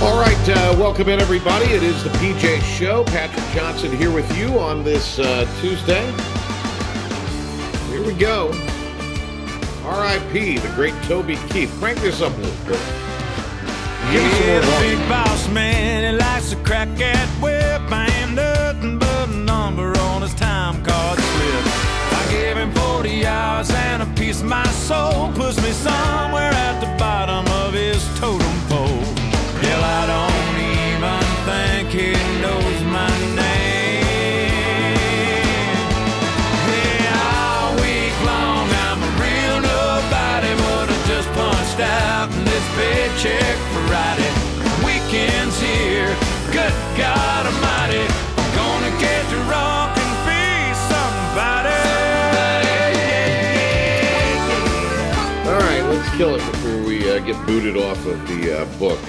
All right, uh, welcome in, everybody. It is the PJ Show. Patrick Johnson here with you on this uh, Tuesday. Here we go. R.I.P. the great Toby Keith. Crank this up a little bit. Give me some Yeah, more the volume. big boss man, he likes to crack at whip. I ain't nothing but a number on his time card slip. I gave him 40 hours and a piece of my soul. Puts me somewhere at the bottom of his totem Friday. Weekend's here, good God Almighty, gonna get and be somebody. All right, let's kill it before we uh, get booted off of the uh, book.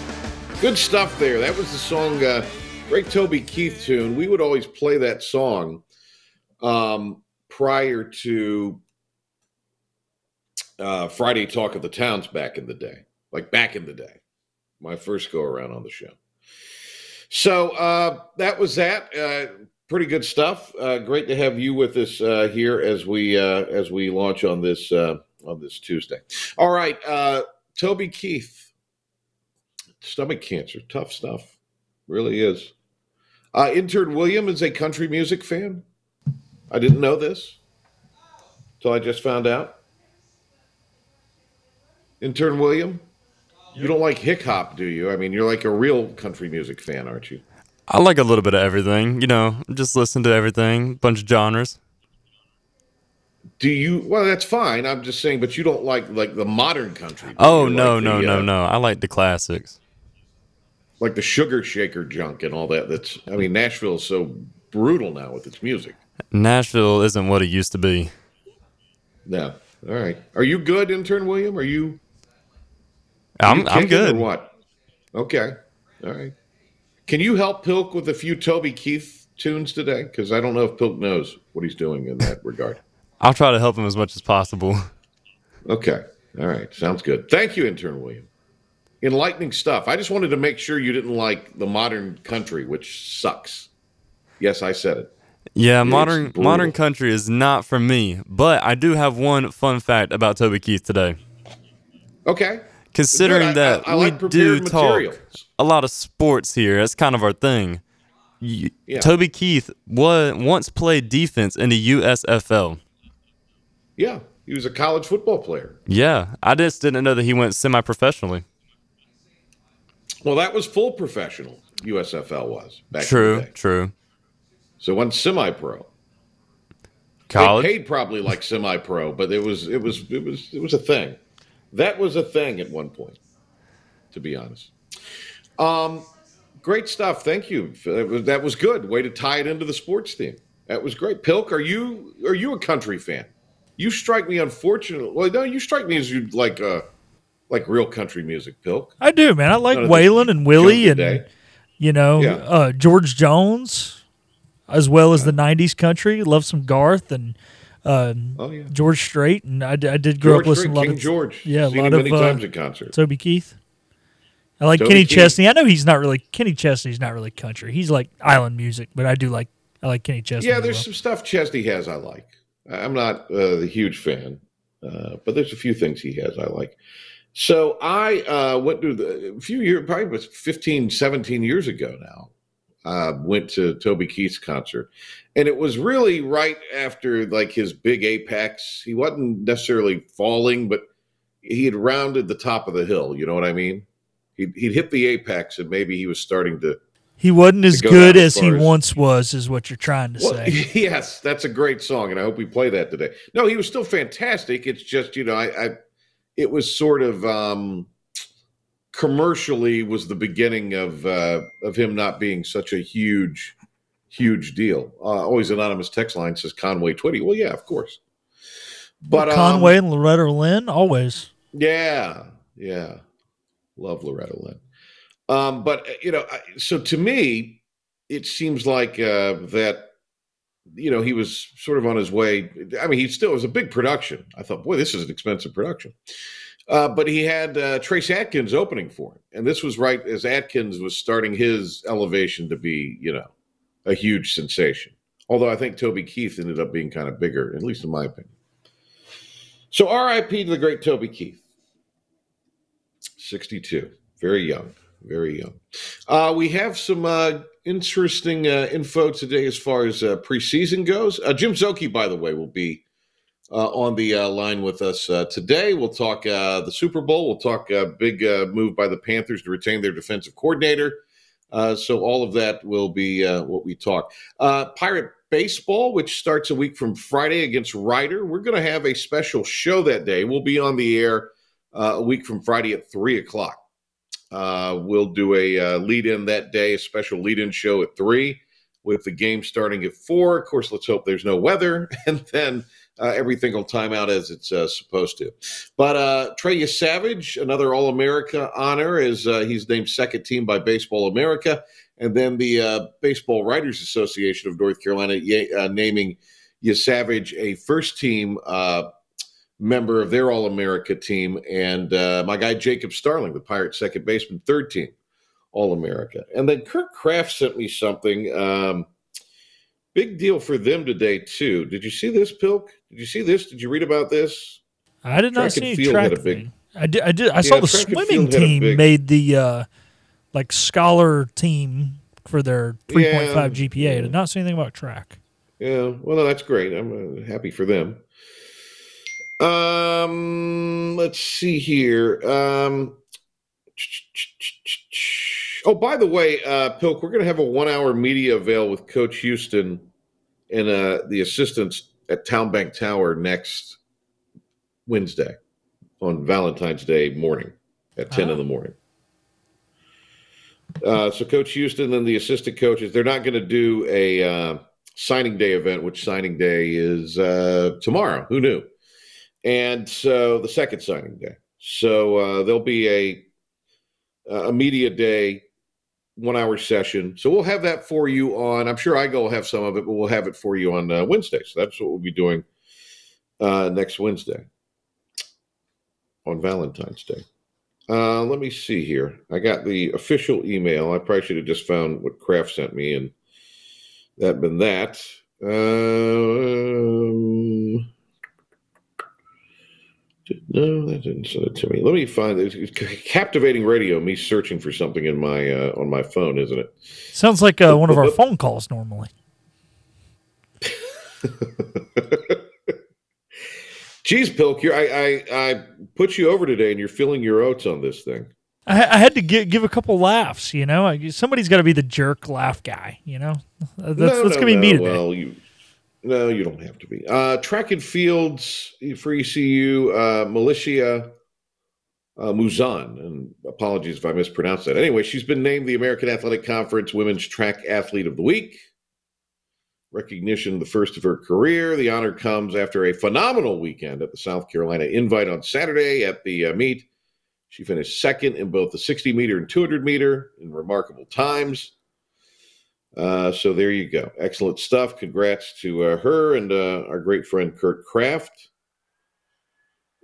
Good stuff there. That was the song, uh, great Toby Keith tune. We would always play that song um, prior to uh, Friday Talk of the Towns back in the day, like back in the day, my first go around on the show. So uh, that was that. Uh, pretty good stuff. Uh, great to have you with us uh, here as we uh, as we launch on this uh, on this Tuesday. All right, uh, Toby Keith, stomach cancer, tough stuff, really is. Uh, intern William is a country music fan. I didn't know this until I just found out. Intern William, you don't like hip hop, do you? I mean, you're like a real country music fan, aren't you? I like a little bit of everything. You know, just listen to everything, bunch of genres. Do you? Well, that's fine. I'm just saying, but you don't like like the modern country. Oh no, no, the, no, uh, no! I like the classics. Like the sugar shaker junk and all that. That's I mean, Nashville's so brutal now with its music. Nashville isn't what it used to be. Yeah. All right. Are you good, intern William? Are you? I'm you I'm good. what? Okay. All right. Can you help Pilk with a few Toby Keith tunes today? Because I don't know if Pilk knows what he's doing in that regard. I'll try to help him as much as possible. Okay. All right. Sounds good. Thank you, intern William. Enlightening stuff. I just wanted to make sure you didn't like the modern country, which sucks. Yes, I said it. Yeah, It's modern brutal. modern country is not for me. But I do have one fun fact about Toby Keith today. Okay. Considering Good. I- that I- I we like do prepared talk a lot of sports here, that's kind of our thing. Yeah. Toby Keith was once played defense in the USFL. Yeah. He was a college football player. Yeah, I just didn't know that he went semi-professionally. Well, that was full professional. USFL was back True, true. So wasn't semi-pro. College. They paid probably like semi-pro, but it was it was it was it was a thing. That was a thing at one point, to be honest. Um, great stuff. Thank you. That was, that was good. Way to tie it into the sports theme. That was great. Pilk, are you are you a country fan? You strike me unfortunately. Well, no, you strike me as you like uh like real country music, Pilk. I do, man. I like Waylon and Willie and today. you know Yeah. uh, George Jones, as well as the '90s country. Love some Garth and um, Oh yeah. George Strait, and I, I did grow George up listening Strait, a lot King of George. Yeah, a Seen lot him of many uh, times in concert. Toby Keith. I like Toby Kenny Keith. Chesney. I know he's not really Kenny Chesney's not really country. He's like island music, but I do like I like Kenny Chesney. Yeah, there's well. some stuff Chesney has I like. I'm not uh, the huge fan, uh, but there's a few things he has I like. So I uh, went to the, a few years, probably was 15, 17 years ago now. Uh, went to Toby Keith's concert, and it was really right after like his big apex. He wasn't necessarily falling, but he had rounded the top of the hill. You know what I mean? He'd, he'd hit the apex, and maybe he was starting to he wasn't as good as as he as- once was, is what you're trying to well, say. yes, that's a great song, and I hope we play that today. No, he was still fantastic. It's just you know, I, I it was sort of um, commercially was the beginning of uh, of him not being such a huge huge deal. Uh, always anonymous text line says Conway Twitty. Well, yeah, of course. But um, Conway and Loretta Lynn, always. yeah, yeah, love Loretta Lynn. Um, but uh, you know, I- so to me, it seems like uh, that. You know, he was sort of on his way. I mean, he still was a big production. I thought, boy, this is an expensive production. Uh, but he had uh, Trace Atkins opening for him, and this was right as Atkins was starting his elevation to be, you know, a huge sensation. Although I think Toby Keith ended up being kind of bigger, at least in my opinion. So R.I.P. to the great Toby Keith, sixty-two, very young, very young. Uh, we have some uh, interesting uh, info today as far as uh, preseason goes. Uh, Jim Szoke, by the way, will be uh, on the uh, line with us uh, today. We'll talk the Super Bowl. We'll talk uh, big move by the Panthers to retain their defensive coordinator. So all of that will be what we talk. Pirate baseball, which starts a week from Friday against Rider. We're going to have a special show that day. We'll be on the air a week from Friday at three o'clock. Uh, we'll do a uh, lead in that day, a special lead in show at three, with the game starting at four. Of course, let's hope there's no weather, and then uh, everything will time out as it's uh, supposed to. But uh, Trey Yesavage, another All America honor, is uh, he's named second team by Baseball America, and then the uh, Baseball Writers Association of North Carolina uh, naming Yesavage a first team uh, member of their All America team, and uh, my guy Jacob Starling, the Pirates second baseman, third team All America. And then Kirk Kraft sent me something. Um, big deal for them today too. Did you see this, Pilk? Did you see this? Did you read about this? I did not Track see field track had a big- I did. I did. I saw the swimming field had a team big- made the uh, like scholar team for their three point five Yeah, GPA. I did not see anything about track. Yeah, well, no, that's great. I'm uh, happy for them. Um, let's see here. Um, oh, by the way, uh, Pilk, we're going to have a one-hour media avail with Coach Houston and uh, the assistants at Town Bank Tower next Wednesday on Valentine's Day morning at ten in the morning. Uh, so Coach Houston and the assistant coaches, they're not going to do a uh, signing day event, which signing day is uh, tomorrow. Who knew? And so the second signing day. So uh, there'll be a a media day, one hour session. So we'll have that for you on. I'm sure I go will have some of it, but we'll have it for you on uh, Wednesday. So that's what we'll be doing uh, next Wednesday on Valentine's Day. Uh, let me see here. I got the official email. I probably should have just found what Kraft sent me, and that been that. Um, no, that didn't send it to me. Let me find it. It's captivating radio. Me searching for something in my uh, on my phone, isn't it? Sounds like uh, one of our phone calls normally. Geez, Pilk, you're, I, I I put you over today, and you're filling your oats on this thing. I, I had to give, give a couple laughs. You know, somebody's got to be the jerk laugh guy. You know, that's, no, that's no, gonna be me today. Well, you no, you don't have to be. Uh, track and fields for ECU, uh, Militia uh, Muzan, and apologies if I mispronounced that. Anyway, she's been named the American Athletic Conference Women's Track Athlete of the Week. Recognition, the first of her career. The honor comes after a phenomenal weekend at the South Carolina Invite on Saturday at the uh, meet. She finished second in both the 60 meter and 200 meter in remarkable times. Uh, so there you go. Excellent stuff. Congrats to uh, her and uh, our great friend Kurt Kraft.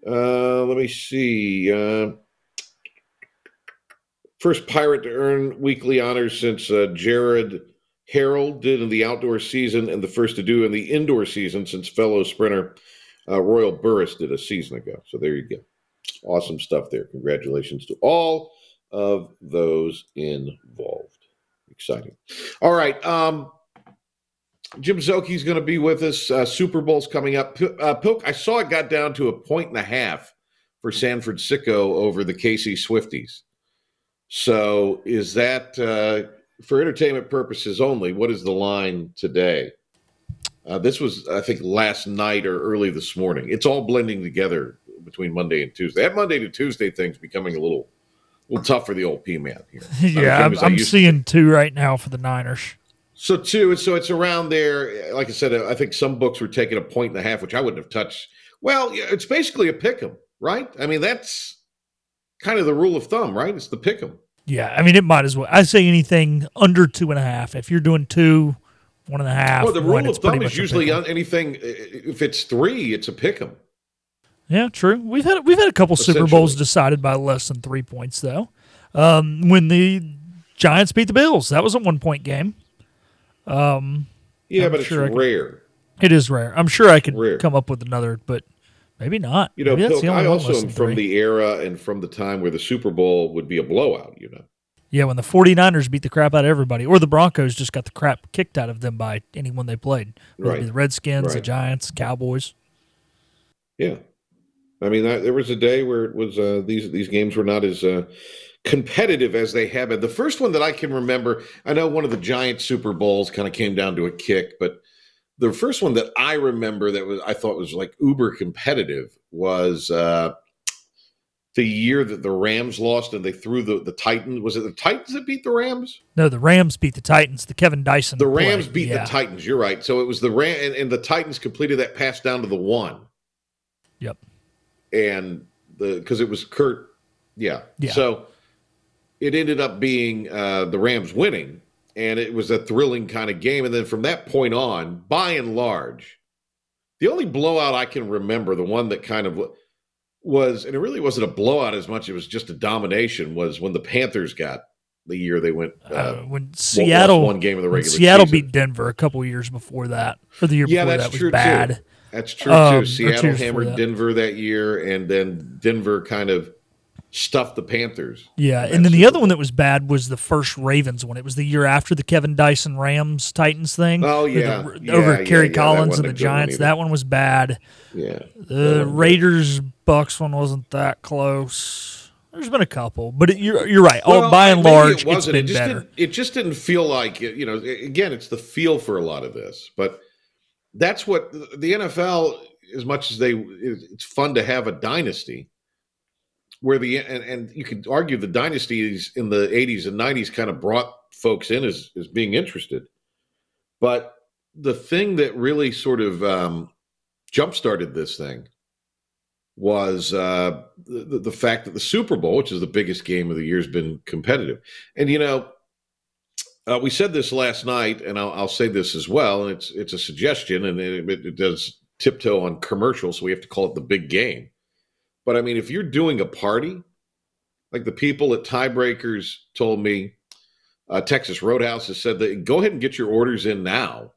Uh, let me see. Uh, first pirate to earn weekly honors since uh, Jared Harold did in the outdoor season, and the first to do in the indoor season since fellow sprinter uh, Royal Burris did a season ago. So there you go. Awesome stuff there. Congratulations to all of those involved. Exciting. All right. Um, Jim Szoke's going to be with us. Uh, Super Bowl's coming up. Uh, Pilk, I saw it got down to a point and a half for San Francisco over the KC Swifties. So is that uh, for entertainment purposes only? What is the line today? Uh, this was, I think, last night or early this morning. It's all blending together between Monday and Tuesday. That Monday to Tuesday thing's becoming a little, little tough for the old P man here. yeah, I'm, I'm seeing two right now for the Niners. So two, so it's around there. Like I said, I think some books were taking a point and a half, which I wouldn't have touched. Well, it's basically a pick 'em, right? I mean, that's kind of the rule of thumb, right? It's the pick 'em. Yeah, I mean, it might as well. I say anything under two and a half. If you're doing two, one and a half. Well, the rule one, of thumb is usually anything. If it's three, it's a pick 'em. Yeah, true. We've had we've had a couple Super Bowls decided by less than three points, though. Um, when the Giants beat the Bills, that was a one point game. Um, yeah, I'm but sure it's rare. it is rare. I'm sure I could rare. come up with another, but maybe not. You know, Bill, I also am from the era and from the time where the Super Bowl would be a blowout. You know. Yeah, when the 49ers beat the crap out of everybody, or the Broncos just got the crap kicked out of them by anyone they played. Whether right. the Redskins, right. the Giants, Cowboys. Yeah. I mean, there was a day where it was uh, these these games were not as uh, competitive as they have been. The first one that I can remember, I know one of the giant Super Bowls kind of came down to a kick, but the first one that I remember that was I thought was like uber competitive was uh, the year that the Rams lost and they threw the the Titans. Was it the Titans that beat the Rams? No, the Rams beat the Titans. The Kevin Dyson. The Rams play. beat yeah. the Titans. You're right. So it was the Ram and, and the Titans completed that pass down to the one. Yep. And the because it was Kurt. Yeah. Yeah. So it ended up being uh, the Rams winning, and it was a thrilling kind of game. And then from that point on, by and large, the only blowout I can remember, the one that kind of was, and it really wasn't a blowout as much; it was just a domination. Was when the Panthers got the year they went uh, uh, when Seattle one game of the regular Seattle season. beat Denver a couple years before that, or the year yeah, before that's that true was bad. Too. That's true um, too. Seattle hammered Denver that year, and then Denver kind of stuffed the Panthers. Yeah, and then the other one that was bad was the first Ravens one. It was the year after the Kevin Dyson Rams Titans thing. Oh yeah, the, yeah over yeah, Kerry yeah, Collins and the Giants. That one was bad. Yeah, the Raiders Bucks one wasn't that close. There's been a couple, but it, you're you're right. Well, All by and large, it has been it just better. Didn't, it just didn't feel like you know. Again, it's the feel for a lot of this, but that's what the NFL. As much as they, it's fun to have a dynasty where the and, and you could argue the dynasties in the 80s and 90s kind of brought folks in as, as being interested but the thing that really sort of um, jump started this thing was uh, the, the fact that the super bowl which is the biggest game of the year has been competitive and you know uh, we said this last night and I'll, I'll, say this as well and it's it's a suggestion and it, it does tiptoe on commercial so we have to call it the big game but I mean, if you're doing a party, like the people at Tiebreakers told me, uh, Texas Roadhouse has said that go ahead and get your orders in now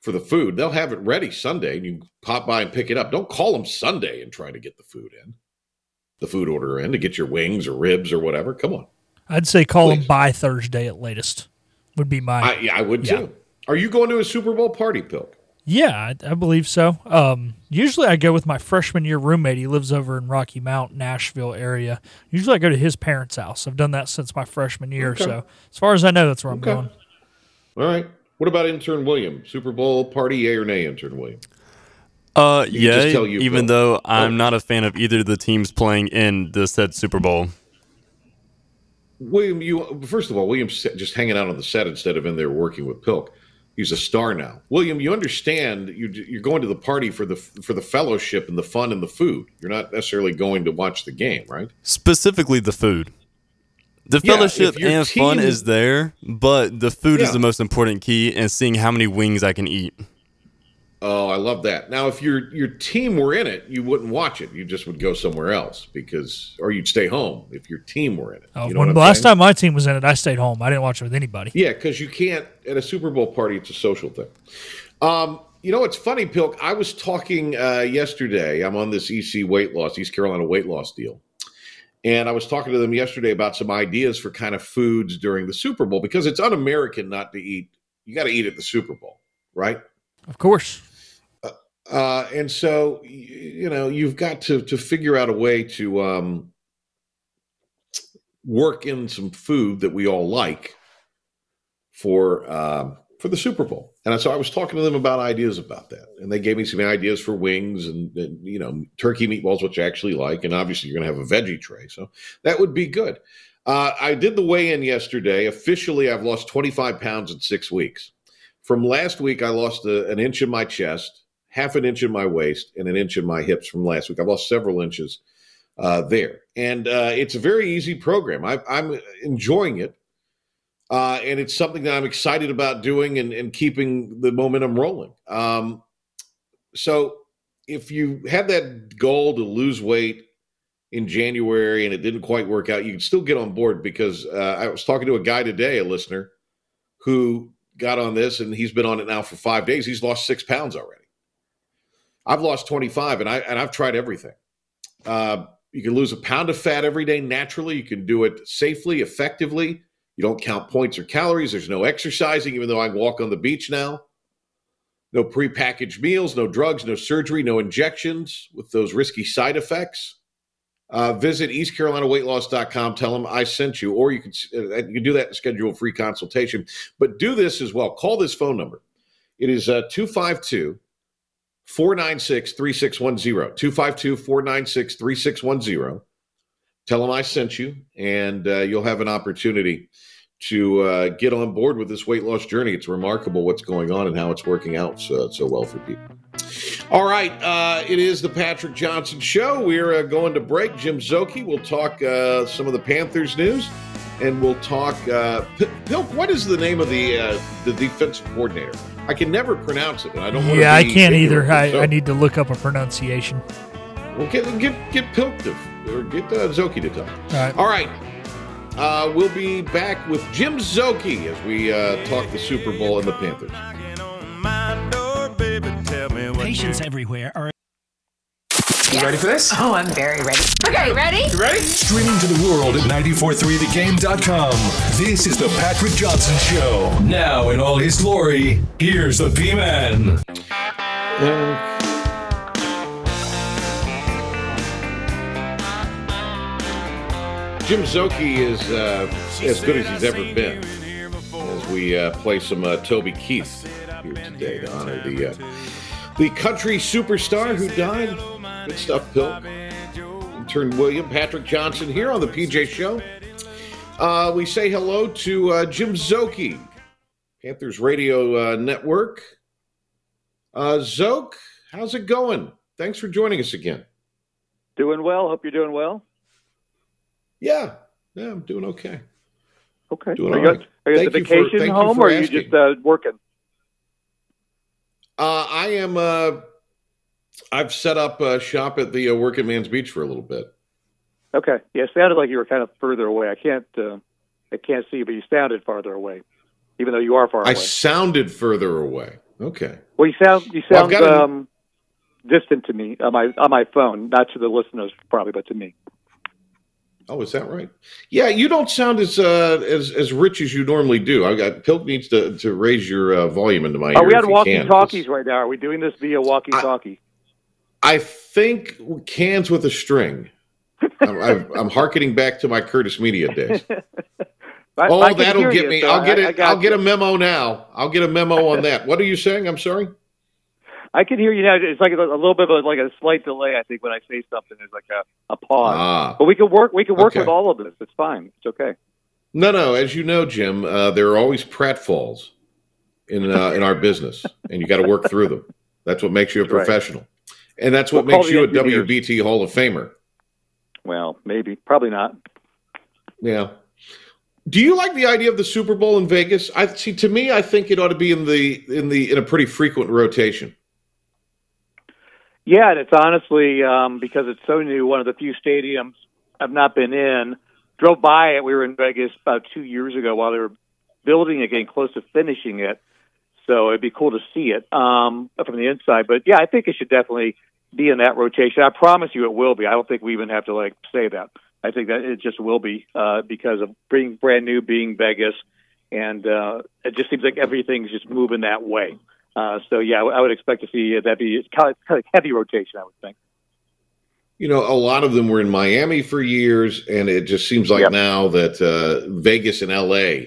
for the food. They'll have it ready Sunday, and you pop by and pick it up. Don't call them Sunday and try to get the food in, the food order in to get your wings or ribs or whatever. Come on. I'd say call Please. them by Thursday at latest. Would be my. I, yeah, I would yeah. too. Are you going to a Super Bowl party, Pilk? Yeah, I, I believe so. Um, usually I go with my freshman year roommate. He lives over in Rocky Mount, Nashville area. Usually I go to his parents' house. I've done that since my freshman year. Okay. So as far as I know, that's where I'm going. All right. What about intern William? Super Bowl party, yay or nay, intern William? Uh, yeah. Even though I'm oh. not a fan of either of the teams playing in the said Super Bowl. William, you first of all, William's just hanging out on the set instead of in there working with Pilk he's a star now. William, you understand you're going to the party for the for the fellowship and the fun and the food. You're not necessarily going to watch the game, right? Specifically, the food. The yeah, fellowship and team, fun is there, but the food yeah. is the most important key, and seeing how many wings I can eat. Oh, I love that. Now, if your your team were in it, you wouldn't watch it. You just would go somewhere else because, or you'd stay home if your team were in it. Oh, you know when last saying? time my team was in it, I stayed home. I didn't watch it with anybody. Yeah, because you can't at a Super Bowl party. It's a social thing. Um, you know, it's funny, Pilk. I was talking uh, yesterday. I'm on this EC weight loss, East Carolina weight loss deal. And I was talking to them yesterday about some ideas for kind of foods during the Super Bowl because it's un American not to eat. You got to eat at the Super Bowl, right? Of course. Uh, and so, you know, you've got to to figure out a way to um, work in some food that we all like for uh, for the Super Bowl. And so I was talking to them about ideas about that. And they gave me some ideas for wings and, and you know, turkey meatballs, which I actually like. And obviously, you're going to have a veggie tray. So that would be good. Uh, I did the weigh in yesterday. Officially, I've lost 25 pounds in six weeks. From last week, I lost a, an inch in my chest, half an inch in my waist, and an inch in my hips from last week. I've lost several inches uh, there. And uh, it's a very easy program. I, I'm enjoying it. Uh, and it's something that I'm excited about doing and, and keeping the momentum rolling. Um, so if you had that goal to lose weight in January and it didn't quite work out, you can still get on board because uh, I was talking to a guy today, a listener, who got on this and he's been on it now for five days. He's lost six pounds already. I've lost 25 and I and I've tried everything. Uh, you can lose a pound of fat every day naturally. You can do it safely, effectively. You don't count points or calories. There's no exercising, even though I walk on the beach now. No prepackaged meals, no drugs, no surgery, no injections with those risky side effects. Uh, visit eastcarolinaweightloss.com. Tell them I sent you, or you can uh, you can do that and schedule a free consultation. But do this as well. Call this phone number. It is uh, 252 496 3610. 252 496 3610. Tell them I sent you, and uh, you'll have an opportunity to uh, get on board with this weight loss journey. It's remarkable what's going on and how it's working out so, so well for people. All right, uh, it is the Patrick Johnson Show. We're uh, going to break. Jim Szoke will talk uh, some of the Panthers news, and we'll talk. Uh, P- Pilk, what is the name of the uh, the defensive coordinator? I can never pronounce it, and I don't. Yeah, I can't either. I, so. I, need to look up a pronunciation. Well, get get get Pilk to or get uh, Szoke to talk. All right. All right. Uh, we'll be back with Jim Szoke as we uh, talk the Super Bowl and the Panthers. Patients everywhere are. You ready for this? Oh, I'm very ready. Okay, ready? You ready? Streaming to the world at 943thegame.com. This is the Patrick Johnson Show. Now, in all his glory, here's the P Man. Jim Szoke is uh, as good as he's ever been. As we uh, play some uh, Toby Keith here today to honor the uh, the country superstar who died. Good stuff, Bill. Intern William Patrick Johnson here on the PJ Show. Uh, we say hello to uh, Jim Szoke, Panthers Radio Network. Zoke, how's it going? Thanks for joining us again. Doing well. Hope you're doing well. Yeah, yeah, I'm doing okay. Okay. Doing are you, right. are you at the vacation for, home, or are you just uh, working? Uh, I am. I've set up a shop at the uh, Working Man's Beach for a little bit. Okay. Yeah, it sounded like you were kind of further away. I can't. Uh, I can't see, but you sounded farther away, even though you are far I away. I sounded further away. Okay. Well, you sound. You sound well, um, distant to me on my on my phone, not to the listeners probably, but to me. Oh, is that right? Yeah, you don't sound as uh, as as rich as you normally do. I got Pilk needs to to raise your uh, volume into my. Ear. Are we on walkie talkies right now? Are we doing this via walkie talkie? I, I, think cans with a string. I'm, I'm, harkening back to my Curtis Media days. I, oh, that'll get you, me. So I'll get it. I'll you. get a memo now. I'll get a memo on that. What are you saying? I'm sorry. I can hear you now. It's like a, a little bit of a, like a slight delay. I think when I say something, there's like a, a pause. Ah, but we can work. We can work okay. with all of this. It's fine. It's okay. No, no. As you know, Jim, uh, there are always pratfalls in uh, in our business, and you got to work through them. That's what makes you a professional, right. And that's what we'll makes you a WBT Hall of Famer. Well, maybe, probably not. Yeah. Do you like the idea of the Super Bowl in Vegas? I see. To me, I think it ought to be in the in the in a pretty frequent rotation. Yeah, and it's honestly um, because it's so new. One of the few stadiums I've not been in. Drove by it. We were in Vegas about two years ago while they were building it, getting close to finishing it. So it'd be cool to see it um, from the inside. But yeah, I think it should definitely be in that rotation. I promise you, it will be. I don't think we even have to like say that. I think that it just will be uh, because of being brand new, being Vegas, and uh, it just seems like everything's just moving that way. Uh, so yeah, I would expect to see that be kind of, kind of heavy rotation. I would think. You know, a lot of them were in Miami for years, and it just seems like yep. now that uh, Vegas and LA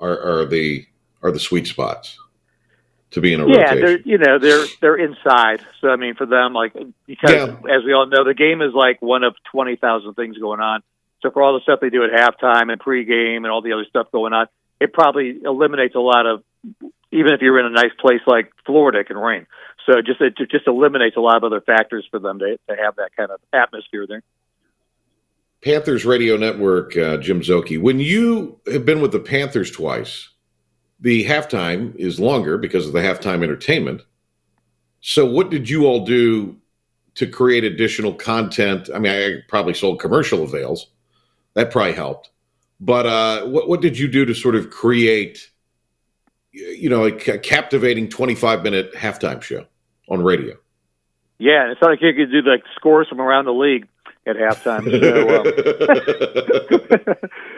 are, are the are the sweet spots to be in a yeah, rotation. they're you know they're they're inside. So I mean, for them, like because Yeah. as we all know, the game is like one of twenty thousand things going on. So for all the stuff they do at halftime and pregame and all the other stuff going on, it probably eliminates a lot of. Even if you're in a nice place like Florida, it can rain. So just it just eliminates a lot of other factors for them to to have that kind of atmosphere there. Panthers Radio Network, uh, Jim Szoke. When you have been with the Panthers twice, the halftime is longer because of the halftime entertainment. So, what did you all do to create additional content? I mean, I probably sold commercial avails. That probably helped. But uh, what, what did you do to sort of create, you know, a ca- captivating 25 minute halftime show on radio? Yeah, it's not like you could do like scores from around the league at halftime. So, um,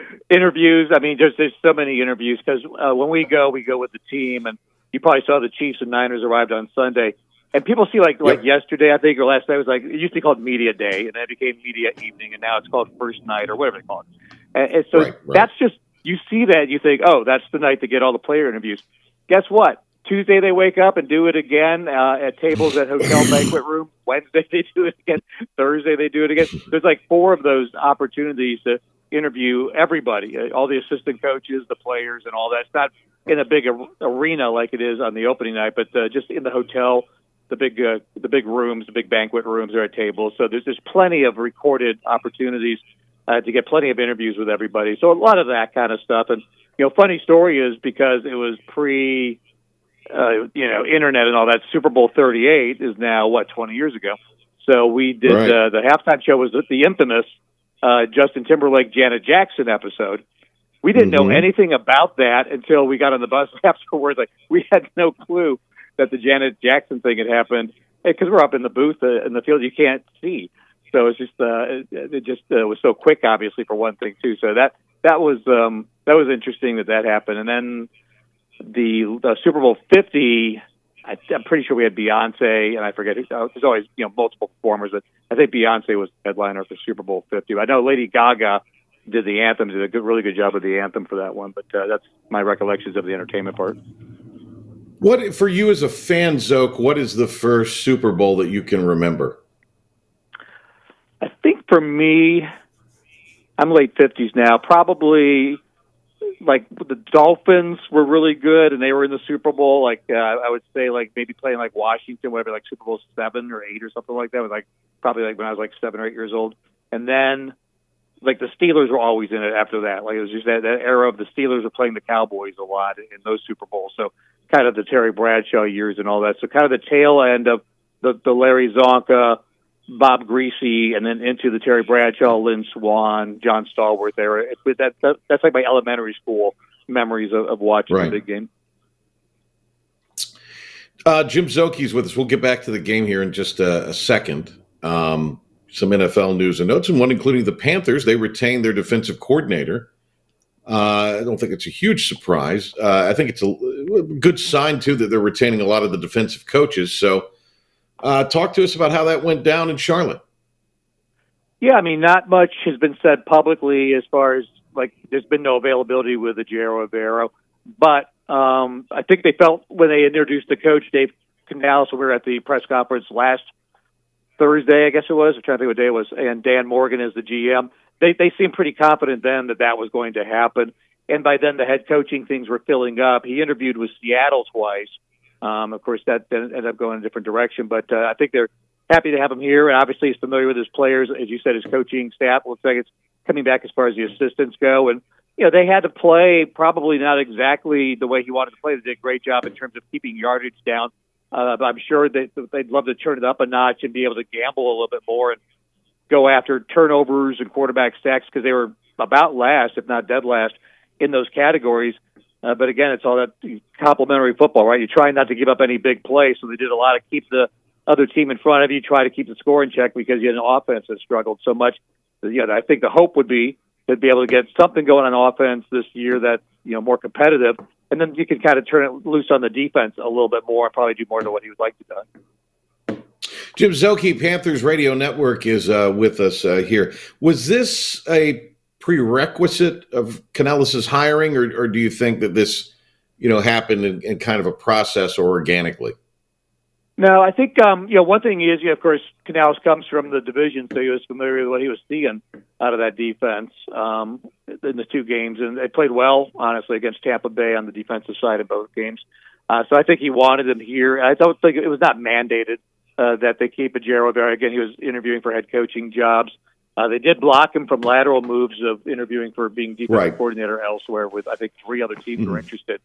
interviews. I mean, there's there's so many interviews because uh, when we go, we go with the team, and you probably saw the Chiefs and Niners arrived on Sunday, and people see like like yesterday, I think, or last night was like it used to be called Media Day, and then it became Media Evening, and now it's called First Night or whatever they call it. And, and so Right, right. that's just you see that you think, oh, that's the night to get all the player interviews. Guess what? Tuesday they wake up and do it again uh, at tables at hotel banquet room. Wednesday they do it again. Thursday they do it again. There's like four of those opportunities to interview everybody, uh, all the assistant coaches, the players, and all that. It's not in a big ar- arena like it is on the opening night, but uh, just in the hotel, the big uh, the big rooms, the big banquet rooms are at tables. So there's there's plenty of recorded opportunities uh, to get plenty of interviews with everybody. So a lot of that kind of stuff. And you know, funny story is because it was pre, uh, you know, internet and all that. Super Bowl 38 is now what 20 years ago. So we did Right. uh, the halftime show was the infamous uh, Justin Timberlake Janet Jackson episode. We didn't know Mhm. anything about that until we got on the bus afterwards. Like we had no clue that the Janet Jackson thing had happened because we're up in the booth uh, in the field. You can't see, so it's just uh, it, it just uh, was so quick, obviously for one thing too. So that that was um, that was interesting that that happened. And then the, the Super Bowl Fifty. I, I'm pretty sure we had Beyonce, and I forget. who- uh, There's always you know multiple performers. But I think Beyonce was the headliner for Super Bowl 50. I know Lady Gaga did the anthem, did a good, really good job with the anthem for that one. But uh, that's my recollections of the entertainment part. What for you as a fan, Zoke? What is the first Super Bowl that you can remember? I think for me, I'm late 50s now. Probably like the Dolphins were really good, and they were in the Super Bowl. Like uh, I would say, like maybe playing like Washington, whatever, like Super Bowl seven or eight or something like that. Was like probably like when I was like seven or eight years old, and then like the Steelers were always in it after that. Like it was just that, that era of the Steelers were playing the Cowboys a lot in those Super Bowls. So kind of the Terry Bradshaw years and all that. So kind of the tail end of the, the Larry Csonka, Bob Griese, and then into the Terry Bradshaw, Lynn Swann, John Stallworth era. But that, that that's like my elementary school memories of, of watching Right. the big game. Uh, Jim Szoke's with us. We'll get back to the game here in just a, a second. Um, some NFL news and notes, and one including the Panthers. They retained their defensive coordinator. Uh, I don't think it's a huge surprise. Uh, I think it's a, a good sign too that they're retaining a lot of the defensive coaches. So, uh, talk to us about how that went down in Charlotte. Yeah, I mean, not much has been said publicly as far as like there's been no availability with the Ejiro Evero, but um, I think they felt when they introduced the coach Dave Canales we were at the press conference last Thursday, I guess it was. I'm trying to think what day it was, and Dan Morgan is the GM. They they seemed pretty confident then that that was going to happen, and by then the head coaching things were filling up. He interviewed with Seattle twice. Um, of course, that ended up going in a different direction, but uh, I think they're happy to have him here, and obviously he's familiar with his players. As you said, his coaching staff looks like it's coming back as far as the assistants go, and you know they had to play probably not exactly the way he wanted to play. They did a great job in terms of keeping yardage down. Uh, but I'm sure that they'd love to turn it up a notch and be able to gamble a little bit more and go after turnovers and quarterback sacks because they were about last, if not dead last, in those categories. Uh, but again, it's all that complementary football, right? You try not to give up any big plays, so they did a lot of keep the other team in front of you, try to keep the score in check because you had an offense that struggled so much. You know, I think the hope would be to be able to get something going on offense this year that's you know more competitive, and then you can kind of turn it loose on the defense a little bit more and probably do more than what he would like to do. Jim Szoke, Panthers Radio Network, is uh, with us uh, here. Was this a prerequisite of Canales' hiring, or, or do you think that this you know, happened in, in kind of a process or organically? No, I think um, you know one thing is, you know, of course, Canales comes from the division, so he was familiar with what he was seeing out of that defense um, in the two games, and they played well, honestly, against Tampa Bay on the defensive side in both games. Uh, so I think he wanted him here. I don't think it was not mandated uh, that they keep a Ejiro there. Again, he was interviewing for head coaching jobs. Uh, they did block him from lateral moves of interviewing for being defensive right. coordinator elsewhere. With I think three other teams mm-hmm. were interested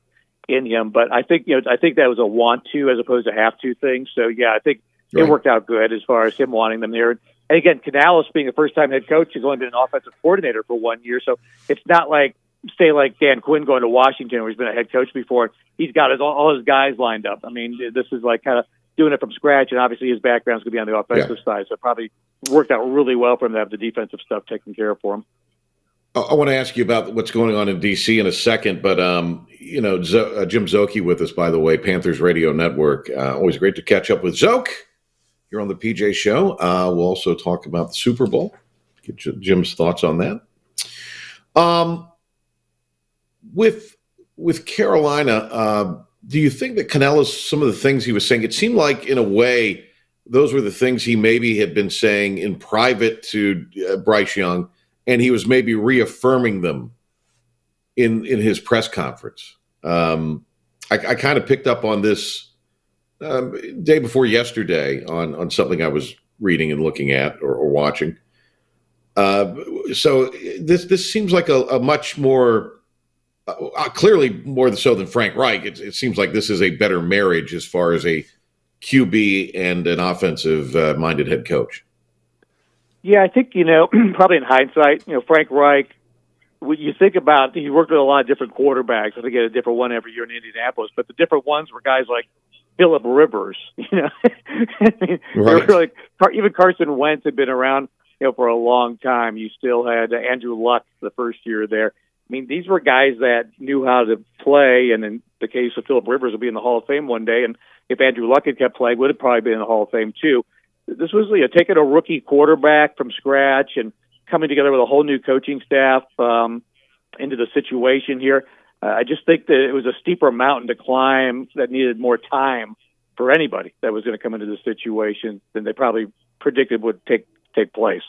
in him. But I think you know I think that was a want to as opposed to have to thing. So yeah, I think right. it worked out good as far as him wanting them there. And again, Canales being a first time head coach, he's only been an offensive coordinator for one year, so it's not like say like Dan Quinn going to Washington where he's been a head coach before. He's got his all his guys lined up. I mean, this is like kind of doing it from scratch, and obviously his background is going to be on the offensive yeah. side, so it probably worked out really well for him to have the defensive stuff taken care of for him. I want to ask you about what's going on in DC in a second, but um, you know, Z- uh, Jim Szoke with us, by the way, Panthers Radio Network. Uh, always great to catch up with Zoke here on the PJ Show. Uh, we'll also talk about the Super Bowl. Get Jim's thoughts on that. Um, with with Carolina, uh, do you think that Canales, some of the things he was saying, it seemed like in a way those were the things he maybe had been saying in private to uh, Bryce Young and he was maybe reaffirming them in in his press conference. Um, I, I kind of picked up on this um, day before yesterday on on something I was reading and looking at or, or watching. Uh, so this this seems like a, a much more uh, uh clearly more so than Frank Reich. It, it, seems like this is a better marriage as far as a QB and an offensive uh, minded head coach. Yeah, I think you know probably in hindsight, you know Frank Reich. When you think about, he worked with a lot of different quarterbacks. I think he had a different one every year in Indianapolis, but the different ones were guys like Philip Rivers. You know, I mean, right. really, even Carson Wentz had been around you know for a long time. You still had Andrew Luck the first year there. I mean, these were guys that knew how to play, and in the case of Philip Rivers, will be in the Hall of Fame one day. And if Andrew Luck had kept playing, would have probably been in the Hall of Fame too this was you know, taking a rookie quarterback from scratch and coming together with a whole new coaching staff um, into the situation here. Uh, I just think that it was a steeper mountain to climb that needed more time for anybody that was going to come into the situation than they probably predicted would take take place.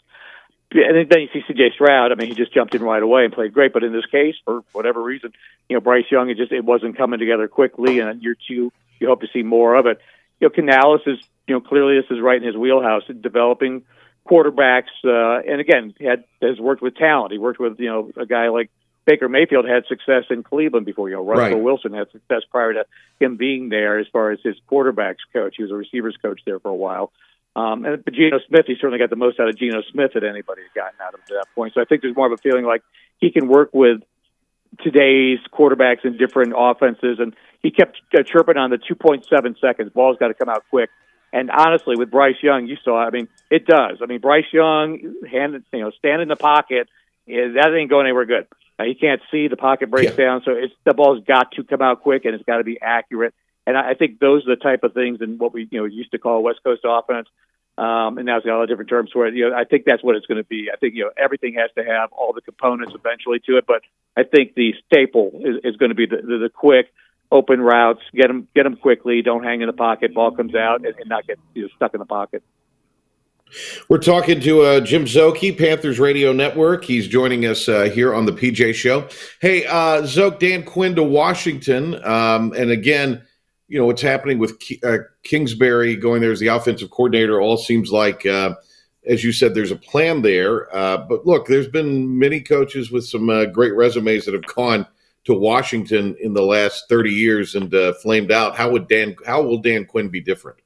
And then you see C.J. Stroud. I mean, he just jumped in right away and played great. But in this case, for whatever reason, you know, Bryce Young, it just it wasn't coming together quickly. And year two, you hope to see more of it. You know, Canales is you know, clearly this is right in his wheelhouse, developing quarterbacks. Uh, and again, had has worked with talent. He worked with you know a guy like Baker Mayfield had success in Cleveland before. You know, Russell right. Wilson had success prior to him being there as far as his quarterbacks coach. He was a receivers coach there for a while. Um, and but Geno Smith, he certainly got the most out of Geno Smith that anybody had gotten out of him to that point. So I think there's more of a feeling like he can work with today's quarterbacks in different offenses. And he kept uh, chirping on the 2.7 seconds. Ball's got to come out quick. And honestly, with Bryce Young, you saw. I mean, it does. I mean, Bryce Young, hand, you know, stand in the pocket. That ain't going anywhere good. Uh, he can't see the pocket breaks yeah. down, so it's the ball's got to come out quick and it's got to be accurate. And I, I think those are the type of things and what we you know used to call West Coast offense. Um, and now it's got all the different terms for it. You know, I think that's what it's going to be. I think you know everything has to have all the components eventually to it, but I think the staple is, is going to be the, the, the quick, open routes, get them get them quickly. Don't hang in the pocket. Ball comes out and, and not get you know, stuck in the pocket. We're talking to uh, Jim Szoke, Panthers Radio Network. He's joining us uh, here on the PJ Show. Hey, uh, Zoke, Dan Quinn to Washington, um, and again, you know what's happening with uh, Kingsbury going there as the offensive coordinator. All seems like, uh, as you said, there's a plan there. Uh, but look, there's been many coaches with some uh, great resumes that have gone to Washington in the last 30 years and uh, flamed out. How would Dan? How will Dan Quinn be different?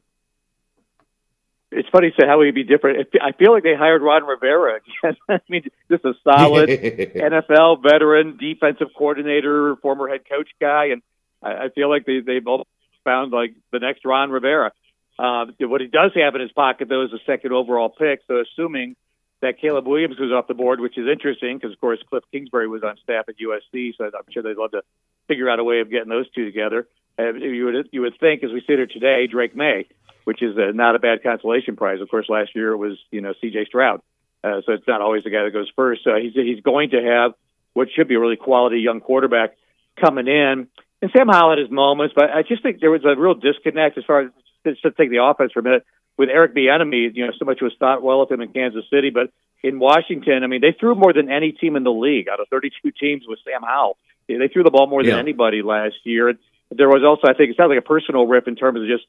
It's funny you say how he'd he be different. I feel like they hired Ron Rivera again. I mean, just a solid NFL veteran, defensive coordinator, former head coach guy, and I feel like they they both found like the next Ron Rivera. Uh, what he does have in his pocket though is a second overall pick. So assuming that Caleb Williams goes off the board, which is interesting because, of course, Cliff Kingsbury was on staff at USC, so I'm sure they'd love to figure out a way of getting those two together. Uh, you would you would think, as we sit here today, Drake Maye, which is a, not a bad consolation prize. Of course, last year it was you know C.J. Stroud, uh, so it's not always the guy that goes first. So he's he's going to have what should be a really quality young quarterback coming in. And Sam Howell had his moments, but I just think there was a real disconnect as far as just to take the offense for a minute with Eric Bieniemy. You know, so much was thought well of him in Kansas City, but in Washington, I mean, they threw more than any team in the league out of 32 teams with Sam Howell. They threw the ball more than yeah. anybody last year. And there was also, I think, it sounds like a personal rip in terms of just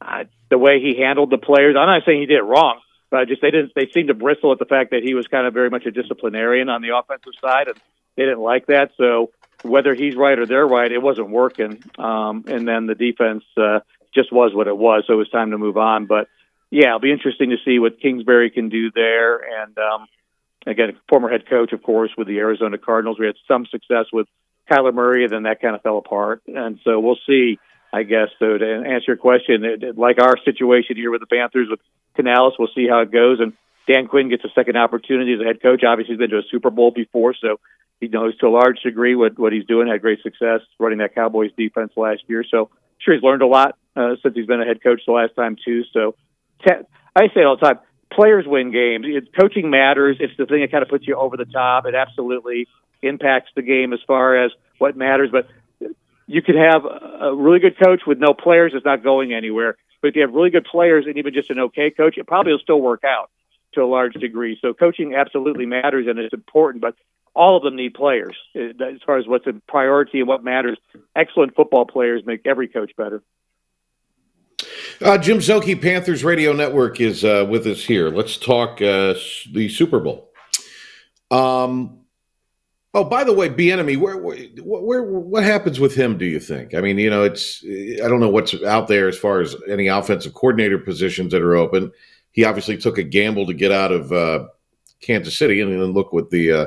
uh, the way he handled the players. I'm not saying he did it wrong, but just they didn't. They seemed to bristle at the fact that he was kind of very much a disciplinarian on the offensive side, and they didn't like that. So whether he's right or they're right, it wasn't working. Um, and then the defense uh, just was what it was. So it was time to move on. But yeah, it'll be interesting to see what Kingsbury can do there. And um, again, former head coach, of course, with the Arizona Cardinals. We had some success with Kyler Murray, and then that kind of fell apart. And so we'll see. I guess so. To answer your question, it, it, like our situation here with the Panthers with Canales, we'll see how it goes. And Dan Quinn gets a second opportunity as a head coach. Obviously, he's been to a Super Bowl before, so he knows to a large degree what what he's doing. Had great success running that Cowboys defense last year, so sure he's learned a lot uh, since he's been a head coach the last time too. So te- I say it all the time: players win games. It, coaching matters. It's the thing that kind of puts you over the top. It absolutely impacts the game as far as what matters. But you could have a really good coach with no players; it's not going anywhere. But if you have really good players and even just an okay coach, it probably will still work out to a large degree. So coaching absolutely matters and it's important, but all of them need players uh, as far as what's a priority and what matters. Excellent football players make every coach better. Uh, Jim Szoke, Panthers Radio Network, is uh, with us here. Let's talk uh, the Super Bowl. Um, oh, by the way, Bieniemy, where, where, where, what happens with him? Do you think? I mean, you know, it's I don't know what's out there as far as any offensive coordinator positions that are open. He obviously took a gamble to get out of uh, Kansas City, and then look what the uh,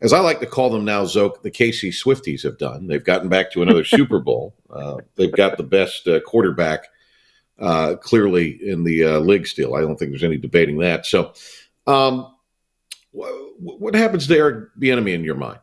as I like to call them now, Szoke, the KC Swifties have done. They've gotten back to another Super Bowl. Uh, they've got the best uh, quarterback uh, clearly in the uh, league still. I don't think there's any debating that. So, um, wh- what happens to Eric Bieniemy in your mind?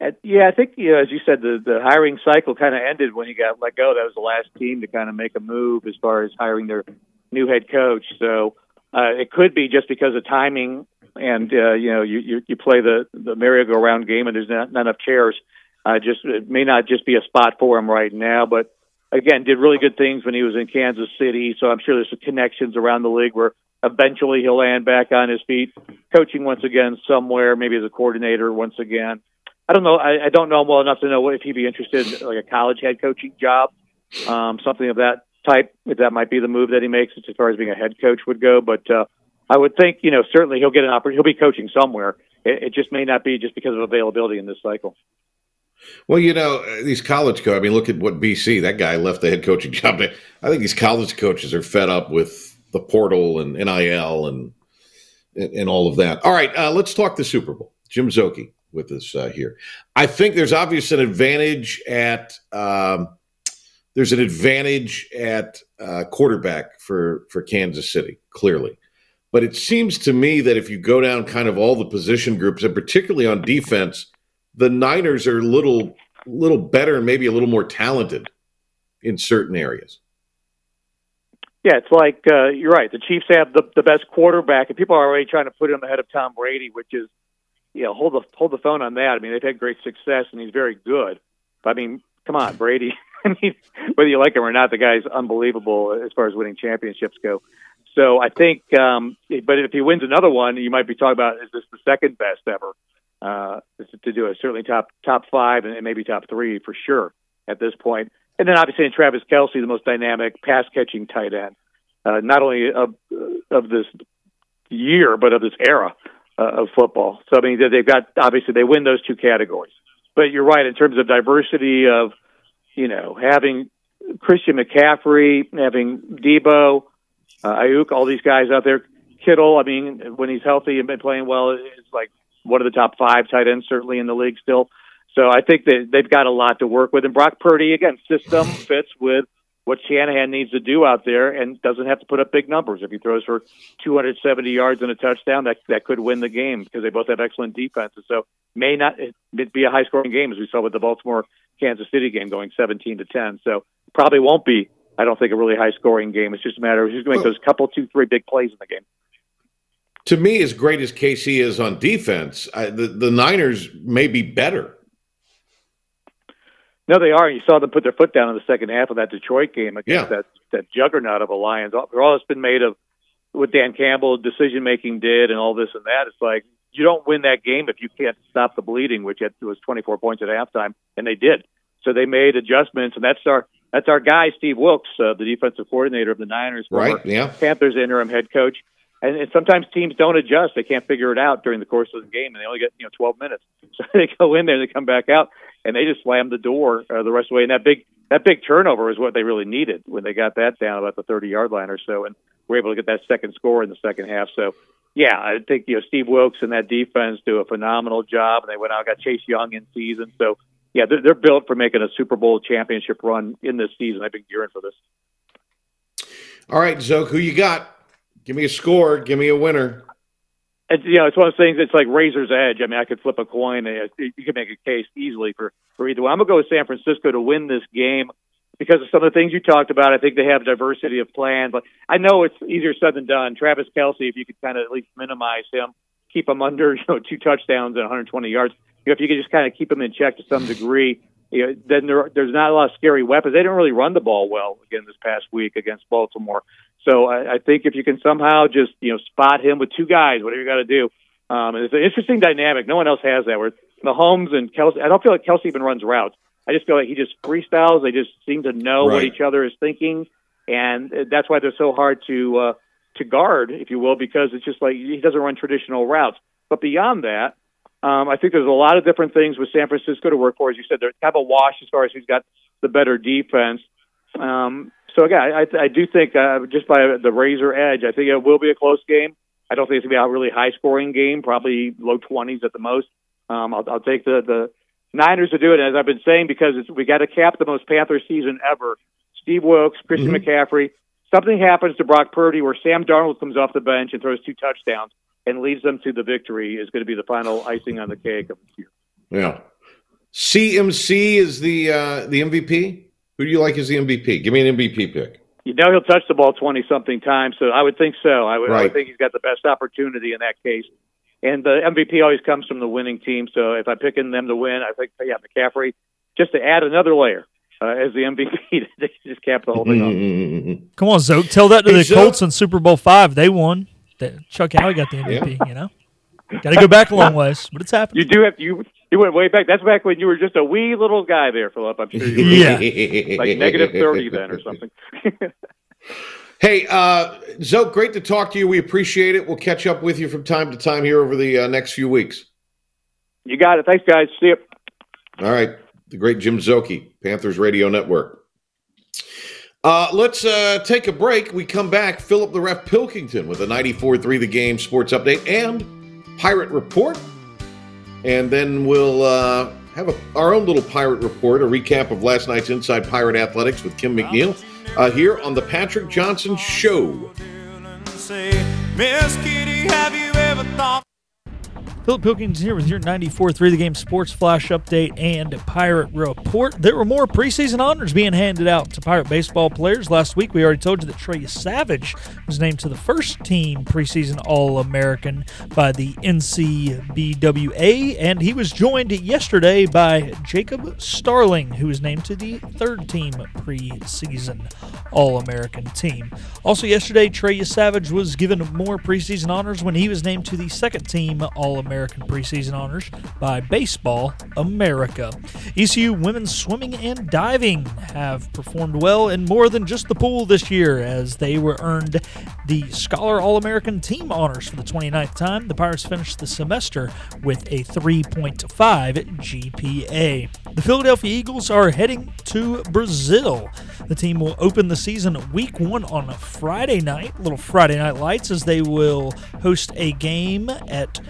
Uh, yeah, I think you know, as you said, the the hiring cycle kind of ended when he got let go. That was the last team to kind of make a move as far as hiring their new head coach. So uh, it could be just because of timing and uh, you know you, you you play the the merry-go-round game and there's not, not enough chairs. Uh, just it may not just be a spot for him right now, but again, did really good things when he was in Kansas City. So I'm sure there's some connections around the league where eventually he'll land back on his feet, coaching once again somewhere, maybe as a coordinator once again. I don't know. I, I don't know him well enough to know if he'd be interested in like a college head coaching job, um, something of that type. If that might be the move that he makes, as far as being a head coach would go. But uh, I would think, you know, certainly he'll get an opportunity. He'll be coaching somewhere. It, it just may not be just because of availability in this cycle. Well, you know, these college coaches, I mean, look at what BC, that guy left the head coaching job. I think these college coaches are fed up with the portal and NIL and and, all of that. All right, uh, let's talk the Super Bowl. Jim Szoke with us uh, here. I think there's obviously an advantage at um, there's an advantage at uh, quarterback for for Kansas City, clearly. But it seems to me that if you go down kind of all the position groups, and particularly on defense, the Niners are a little little better and maybe a little more talented in certain areas. Yeah, it's like uh, you're right. The Chiefs have the, the best quarterback, and people are already trying to put him ahead of Tom Brady, which is, you know, hold the hold the phone on that. I mean, they've had great success, and he's very good. But I mean, come on, Brady. I mean, whether you like him or not, the guy's unbelievable as far as winning championships go. So I think, um, but if he wins another one, you might be talking about is this the second best ever uh, to do it? Certainly top top five and maybe top three for sure at this point. And then obviously in Travis Kelce, the most dynamic pass catching tight end, uh, not only of of this year but of this era uh, of football. So I mean they've got obviously they win those two categories. But you're right in terms of diversity of you know having Christian McCaffrey, having Deebo uh, Aiyuk, all these guys out there. Kittle, I mean, when he's healthy and been playing well, is like one of the top five tight ends certainly in the league still. So I think that they've got a lot to work with. And Brock Purdy, again, system fits with what Shanahan needs to do out there and doesn't have to put up big numbers. If he throws for 270 yards and a touchdown, that that could win the game because they both have excellent defenses. So may not be a high scoring game as we saw with the Baltimore Kansas City game going 17 to 10. So probably won't be I don't think a really high scoring game. It's just a matter of who's going to make those couple, two, three big plays in the game. To me, as great as KC is on defense, I, the the Niners may be better. No, they are. You saw them put their foot down in the second half of that Detroit game against Yeah. that that juggernaut of a Lions. All, all it's been made of what Dan Campbell decision making did and all this and that. It's like you don't win that game if you can't stop the bleeding, which it was 24 points at halftime, and they did. So they made adjustments, and that's our that's our guy Steve Wilks, uh, the defensive coordinator of the Niners, Right, yeah. Panthers interim head coach. And, and sometimes teams don't adjust; they can't figure it out during the course of the game, and they only get you know 12 minutes. So they go in there, they come back out, and they just slam the door uh, the rest of the way. And that big that big turnover is what they really needed when they got that down about the 30 yard line or so, and were able to get that second score in the second half. So, yeah, I think you know Steve Wilks and that defense do a phenomenal job, and they went out and got Chase Young in season. So, yeah, they're, they're built for making a Super Bowl championship run in this season. I've been gearing for this. All right, Szoke, who you got? Give me a score. Give me a winner. It's, you know, it's one of those things. It's like razor's edge. I mean, I could flip a coin. and You could make a case easily for for either one. I'm gonna go with San Francisco to win this game because of some of the things you talked about. I think they have diversity of plan, but I know it's easier said than done. Travis Kelce, if you could kind of at least minimize him, keep him under you know two touchdowns and 120 yards. You know, if you could just kind of keep him in check to some degree, you know, then there, there's not a lot of scary weapons. They didn't really run the ball well again this past week against Baltimore. So I, I think if you can somehow just you know spot him with two guys, whatever you got to do, um, and it's an interesting dynamic. No one else has that. Where Mahomes and Kelce, I don't feel like Kelce even runs routes. I just feel like he just freestyles. They just seem to know what each other is thinking, and that's why they're so hard to uh, to guard, if you will, because it's just like he doesn't run traditional routes. But beyond that, um, I think there's a lot of different things with San Francisco to work for. As you said, they're kind of a wash as far as who's got the better defense. Um, so again, I, I do think uh, just by the razor edge, I think it will be a close game. I don't think it's gonna be a really high scoring game, probably low twenties at the most. Um, I'll, I'll take the the Niners to do it, as I've been saying, because it's, we got to cap the most Panther season ever. Steve Wilks, Christian McCaffrey. Something happens to Brock Purdy where Sam Darnold comes off the bench and throws two touchdowns and leads them to the victory is going to be the final icing on the cake of this year. Yeah. CMC is the uh, the MVP. Who do you like as the MVP? Give me an MVP pick. You know he'll touch the ball twenty something times, so I would think so. I would, I would think he's got the best opportunity in that case. And the MVP always comes from the winning team. So if I'm picking them to win, I think yeah, McCaffrey just to add another layer uh, as the MVP to just cap the whole thing off. Come on, Szoke. Tell that to Hey, the Szoke. Colts in Super Bowl five. They won. That Chuck Howley got the MVP. You know, got to go back a long ways, but it's happened. You do have you you went way back. That's back when you were just a wee little guy there, Philip. I'm sure you were Yeah. like negative thirty then or something. Hey, uh, Szoke, great to talk to you. We appreciate it. We'll catch up with you from time to time here over the uh, next few weeks. you got it. Thanks, guys. See you. All right. The great Jim Szoke, Panthers Radio Network. Uh, let's uh, take a break. We come back. Philip the Ref Pilkington with a 94 3 The Game Sports Update and Pirate Report. And then we'll uh, have a, our own little Pirate Report, a recap of last night's Inside Pirate Athletics with Kim McNeil uh, here on The Patrick Johnson Show. Philip Pilkington here with your 94.3 The Game Sports Flash Update and Pirate Report. There were more preseason honors being handed out to Pirate baseball players. Last week, we already told you that Trey Yesavage was named to the first team preseason All American by the NCBWA, and he was joined yesterday by Jacob Starling, who was named to the third team preseason All American team. Also, yesterday, Trey Yesavage was given more preseason honors when he was named to the second team All American preseason honors by Baseball America. ECU women's swimming and diving have performed well in more than just the pool this year as they were earned the Scholar All American team honors for the 29th time. The Pirates finished the semester with a 3.5 GPA. The Philadelphia Eagles are heading to Brazil. The team will open the season week one on a Friday night, little Friday night lights, as they will host a game at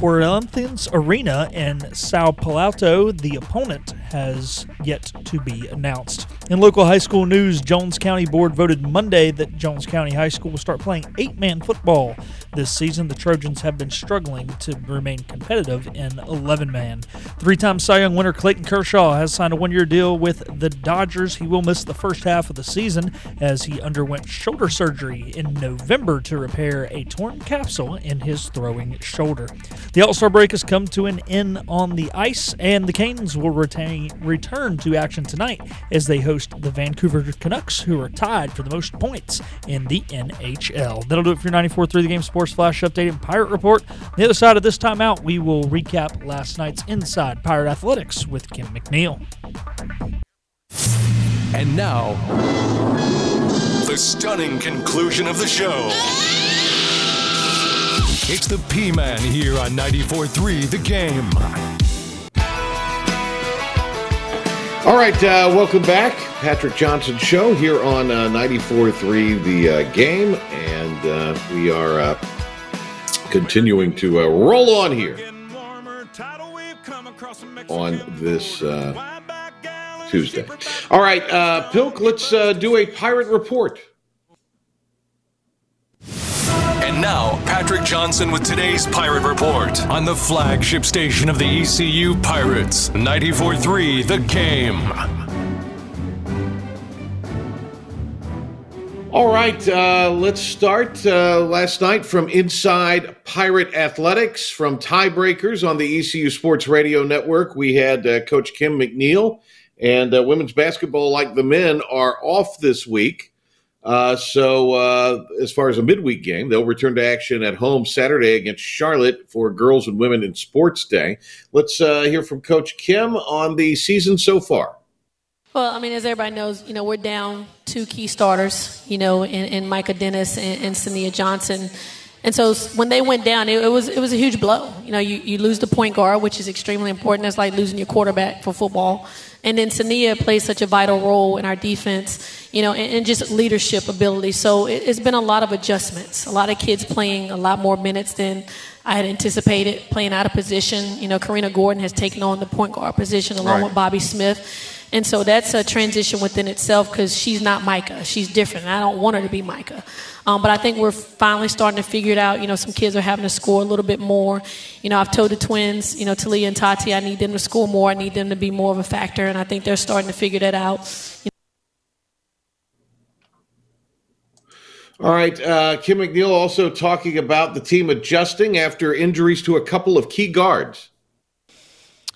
Corinthians Arena in Sao Paulo. The opponent has yet to be announced. In local high school news, Jones County Board voted Monday that Jones County High School will start playing eight man football. This season, the Trojans have been struggling to remain competitive in 11 man. Three time Cy Young winner Clayton Kershaw has signed a one year deal with the Dodgers. He will miss the first half of the season as he underwent shoulder surgery in November to repair a torn capsule in his throwing shoulder. The All Star break has come to an end on the ice, and the Canes will retain, return to action tonight as they host the Vancouver Canucks, who are tied for the most points in the NHL. That'll do it for your 94.3 The Game Sports Flash Update and Pirate Report. On the other side of this timeout, we will recap last night's Inside Pirate Athletics with Kim McNeil. And now, the stunning conclusion of the show. It's the P Man here on 94.3 The Game. All right, uh, welcome back. Patrick Johnson Show here on uh, 94.3 The uh, Game. And uh, we are uh, continuing to uh, roll on here on this uh, Tuesday. All right, Pilk, let's do a pirate report. And now, Patrick Johnson with today's Pirate Report on the flagship station of the ECU Pirates, 94.3 The Game. All right, uh, let's start. Uh, last night from Inside Pirate Athletics, from Tiebreakers on the ECU Sports Radio Network, we had uh, Coach Kim McNeil. And uh, women's basketball, like the men, are off this week. Uh, so, uh, as far as a midweek game, they'll return to action at home Saturday against Charlotte for Girls and Women in Sports Day. Let's uh, hear from Coach Kim on the season so far. Well, I mean, as everybody knows, you know, we're down two key starters, you know, in, Micah Dennis and, and Sania Johnson. And so when they went down, it, it, was it was a huge blow. You know, you, you lose the point guard, which is extremely important. That's like losing your quarterback for football. And then Sania plays such a vital role in our defense, you know, and, and just leadership ability. So it, has been a lot of adjustments. A lot of kids playing a lot more minutes than I had anticipated, playing out of position. You know, Karina Gordon has taken on the point guard position along right. with Bobby Smith. And so that's a transition within itself because she's not Micah. She's different. I don't want her to be Micah. Um, but I think we're finally starting to figure it out. You know, some kids are having to score a little bit more. You know, I've told the twins, you know, Talia and Tati, I need them to score more. I need them to be more of a factor. And I think they're starting to figure that out. You all right. Uh, Kim McNeil also talking about the team adjusting after injuries to a couple of key guards.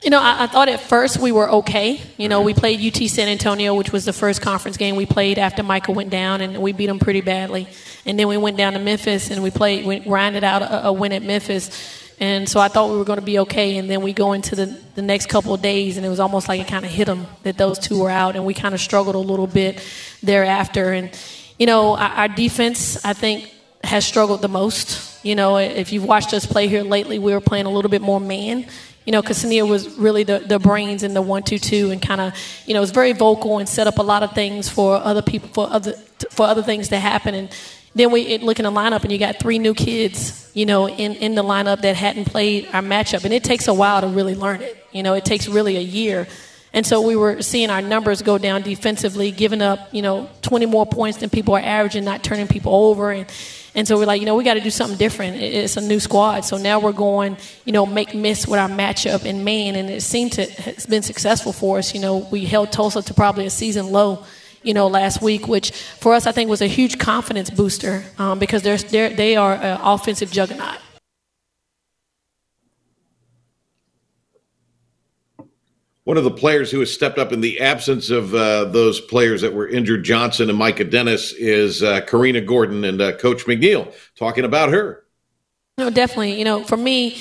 You know, I, I, thought at first we were okay. You know, we played UT San Antonio, which was the first conference game we played after Michael went down, and we beat them pretty badly. And then we went down to Memphis and we played, we grinded out a, a win at Memphis. And so I thought we were going to be okay. And then we go into the, the next couple of days, and it was almost like it kind of hit them that those two were out, and we kind of struggled a little bit thereafter. And, you know, our, our defense, I think, has struggled the most. You know, if you've watched us play here lately, we were playing a little bit more man you know, Ksenia was really the, the brains in the one two two, and kind of, you know, was very vocal and set up a lot of things for other people for other for other things to happen. And then we look in the lineup, and you got three new kids, you know, in in the lineup that hadn't played our matchup, and it takes a while to really learn it. You know, it takes really a year. And so we were seeing our numbers go down defensively, giving up, you know, 20 more points than people are averaging, not turning people over, and and so we're like, you know, we got to do something different. It's a new squad. So now we're going, you know, make miss with our matchup in Maine. And it seemed to, it's been successful for us. You know, we held Tulsa to probably a season low, you know, last week, which for us, I think was a huge confidence booster um, because they're, they're, they are an offensive juggernaut. One of the players who has stepped up in the absence of uh, those players that were injured, Johnson and Micah Dennis, is uh, Karina Gordon and uh, Coach McNeil talking about her. No, definitely. You know, for me,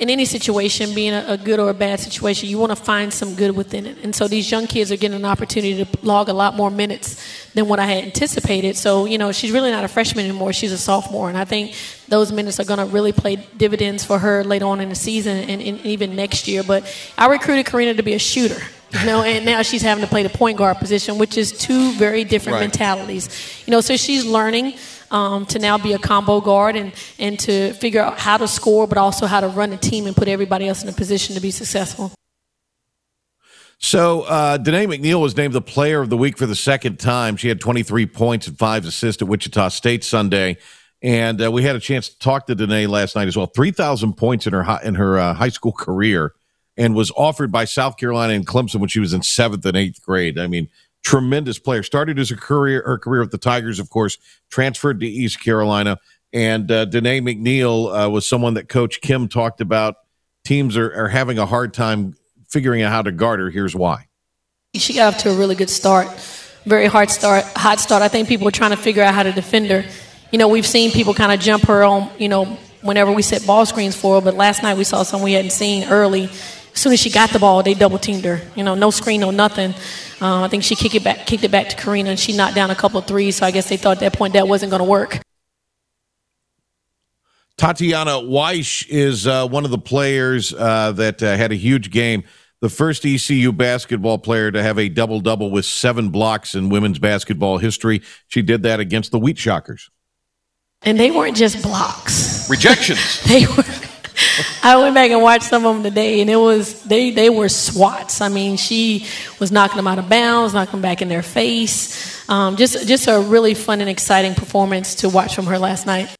in any situation, being a, a, good or a bad situation, you want to find some good within it. And so these young kids are getting an opportunity to log a lot more minutes than what I had anticipated. So, you know, she's really not a freshman anymore. She's a sophomore. And I think those minutes are going to really play dividends for her later on in the season and, and even next year. But I recruited Karina to be a shooter. You know, and now she's having to play the point guard position, which is two very different right. mentalities. You know, so she's learning um, to now be a combo guard and, and to figure out how to score, but also how to run a team and put everybody else in a position to be successful. So, uh, Danae McNeal was named the player of the week for the second time. She had 23 points and five assists at Wichita State Sunday. And uh, we had a chance to talk to Danae last night as well. 3,000 points in her, high, in her uh, high school career and was offered by South Carolina and Clemson when she was in seventh and eighth grade. I mean, tremendous player. Started as a career, her career with the Tigers, of course, transferred to East Carolina. And uh, Danae McNeal uh, was someone that Coach Kim talked about. Teams are, are having a hard time figuring out how to guard her. Here's why. She got off to a really good start, very hard start, hot start. I think people were trying to figure out how to defend her. You know, we've seen people kind of jump her on, you know, whenever we set ball screens for her, but last night we saw something we hadn't seen early. As soon as she got the ball, they double teamed her. You know, no screen, no nothing. Uh, I think she kicked it back, kicked it back to Karina, and she knocked down a couple of threes. So I guess they thought at that point that wasn't going to work. Tatiana Wyche is uh, one of the players uh, that uh, had a huge game. The first ECU basketball player to have a double double with seven blocks in women's basketball history. She did that against the Wheat Shockers. And they weren't just blocks. Rejections. they were. I went back and watched some of them today, and it was they they were swats. I mean, she was knocking them out of bounds, knocking them back in their face. Um, just just a really fun and exciting performance to watch from her last night.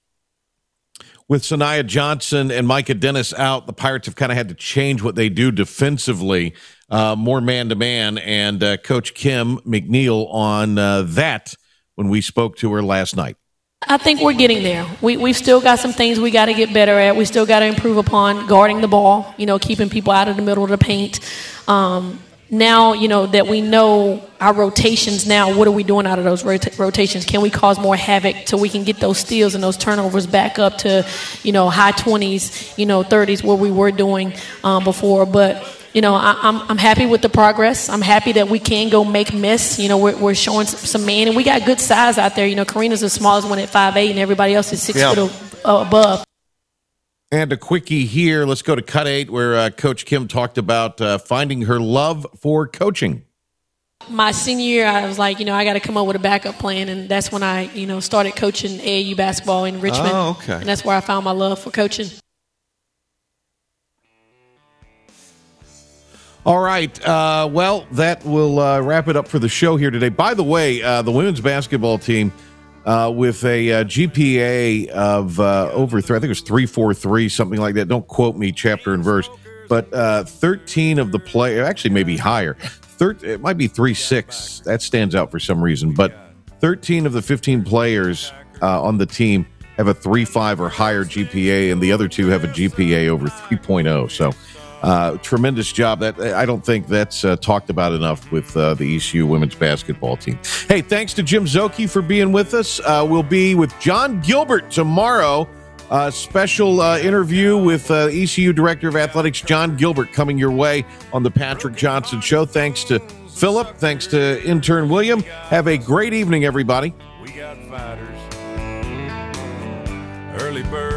With Saniyah Johnson and Micah Dennis out, the Pirates have kind of had to change what they do defensively, uh, more man to man. And uh, Coach Kim McNeil on uh, that when we spoke to her last night. I think we're getting there. We, we've still got some things we got to get better at. We still got to improve upon guarding the ball, you know, keeping people out of the middle of the paint. Um, now, you know, that we know our rotations now, what are we doing out of those rota- rotations? Can we cause more havoc so we can get those steals and those turnovers back up to, you know, high 20s, you know, 30s where we were doing um, before? But, you know, I, am I'm, I'm happy with the progress. I'm happy that we can go make miss. You know, we're, we're showing some man, and we got good size out there. You know, Karina's the smallest one at 5'8", and everybody else is six yeah. foot above. And a quickie here. Let's go to Cut 8, where uh, Coach Kim talked about uh, finding her love for coaching. My senior year, I was like, you know, I got to come up with a backup plan. And that's when I, you know, started coaching AAU basketball in Richmond. Oh, okay. And that's where I found my love for coaching. All right. Uh, well, that will uh, wrap it up for the show here today. By the way, uh, the women's basketball team – uh, with a uh, GPA of uh, over three, I think it was 343, something like that. Don't quote me chapter and verse, but uh, 13 of the play, actually, maybe higher. Thir- it might be 3 6. That stands out for some reason, but 13 of the 15 players on the team have a 3 5 or higher GPA, and the other two have a GPA over 3.0. So, uh, tremendous job. That I don't think that's uh, talked about enough with uh, the ECU women's basketball team. Hey, thanks to Jim Szoke for being with us. Uh, we'll be with John Gilbert tomorrow. Uh, special interview with ECU Director of Athletics John Gilbert coming your way on the Patrick Johnson Show. Thanks to Philip. Thanks to intern William. Have a great evening, everybody. We got fighters, early all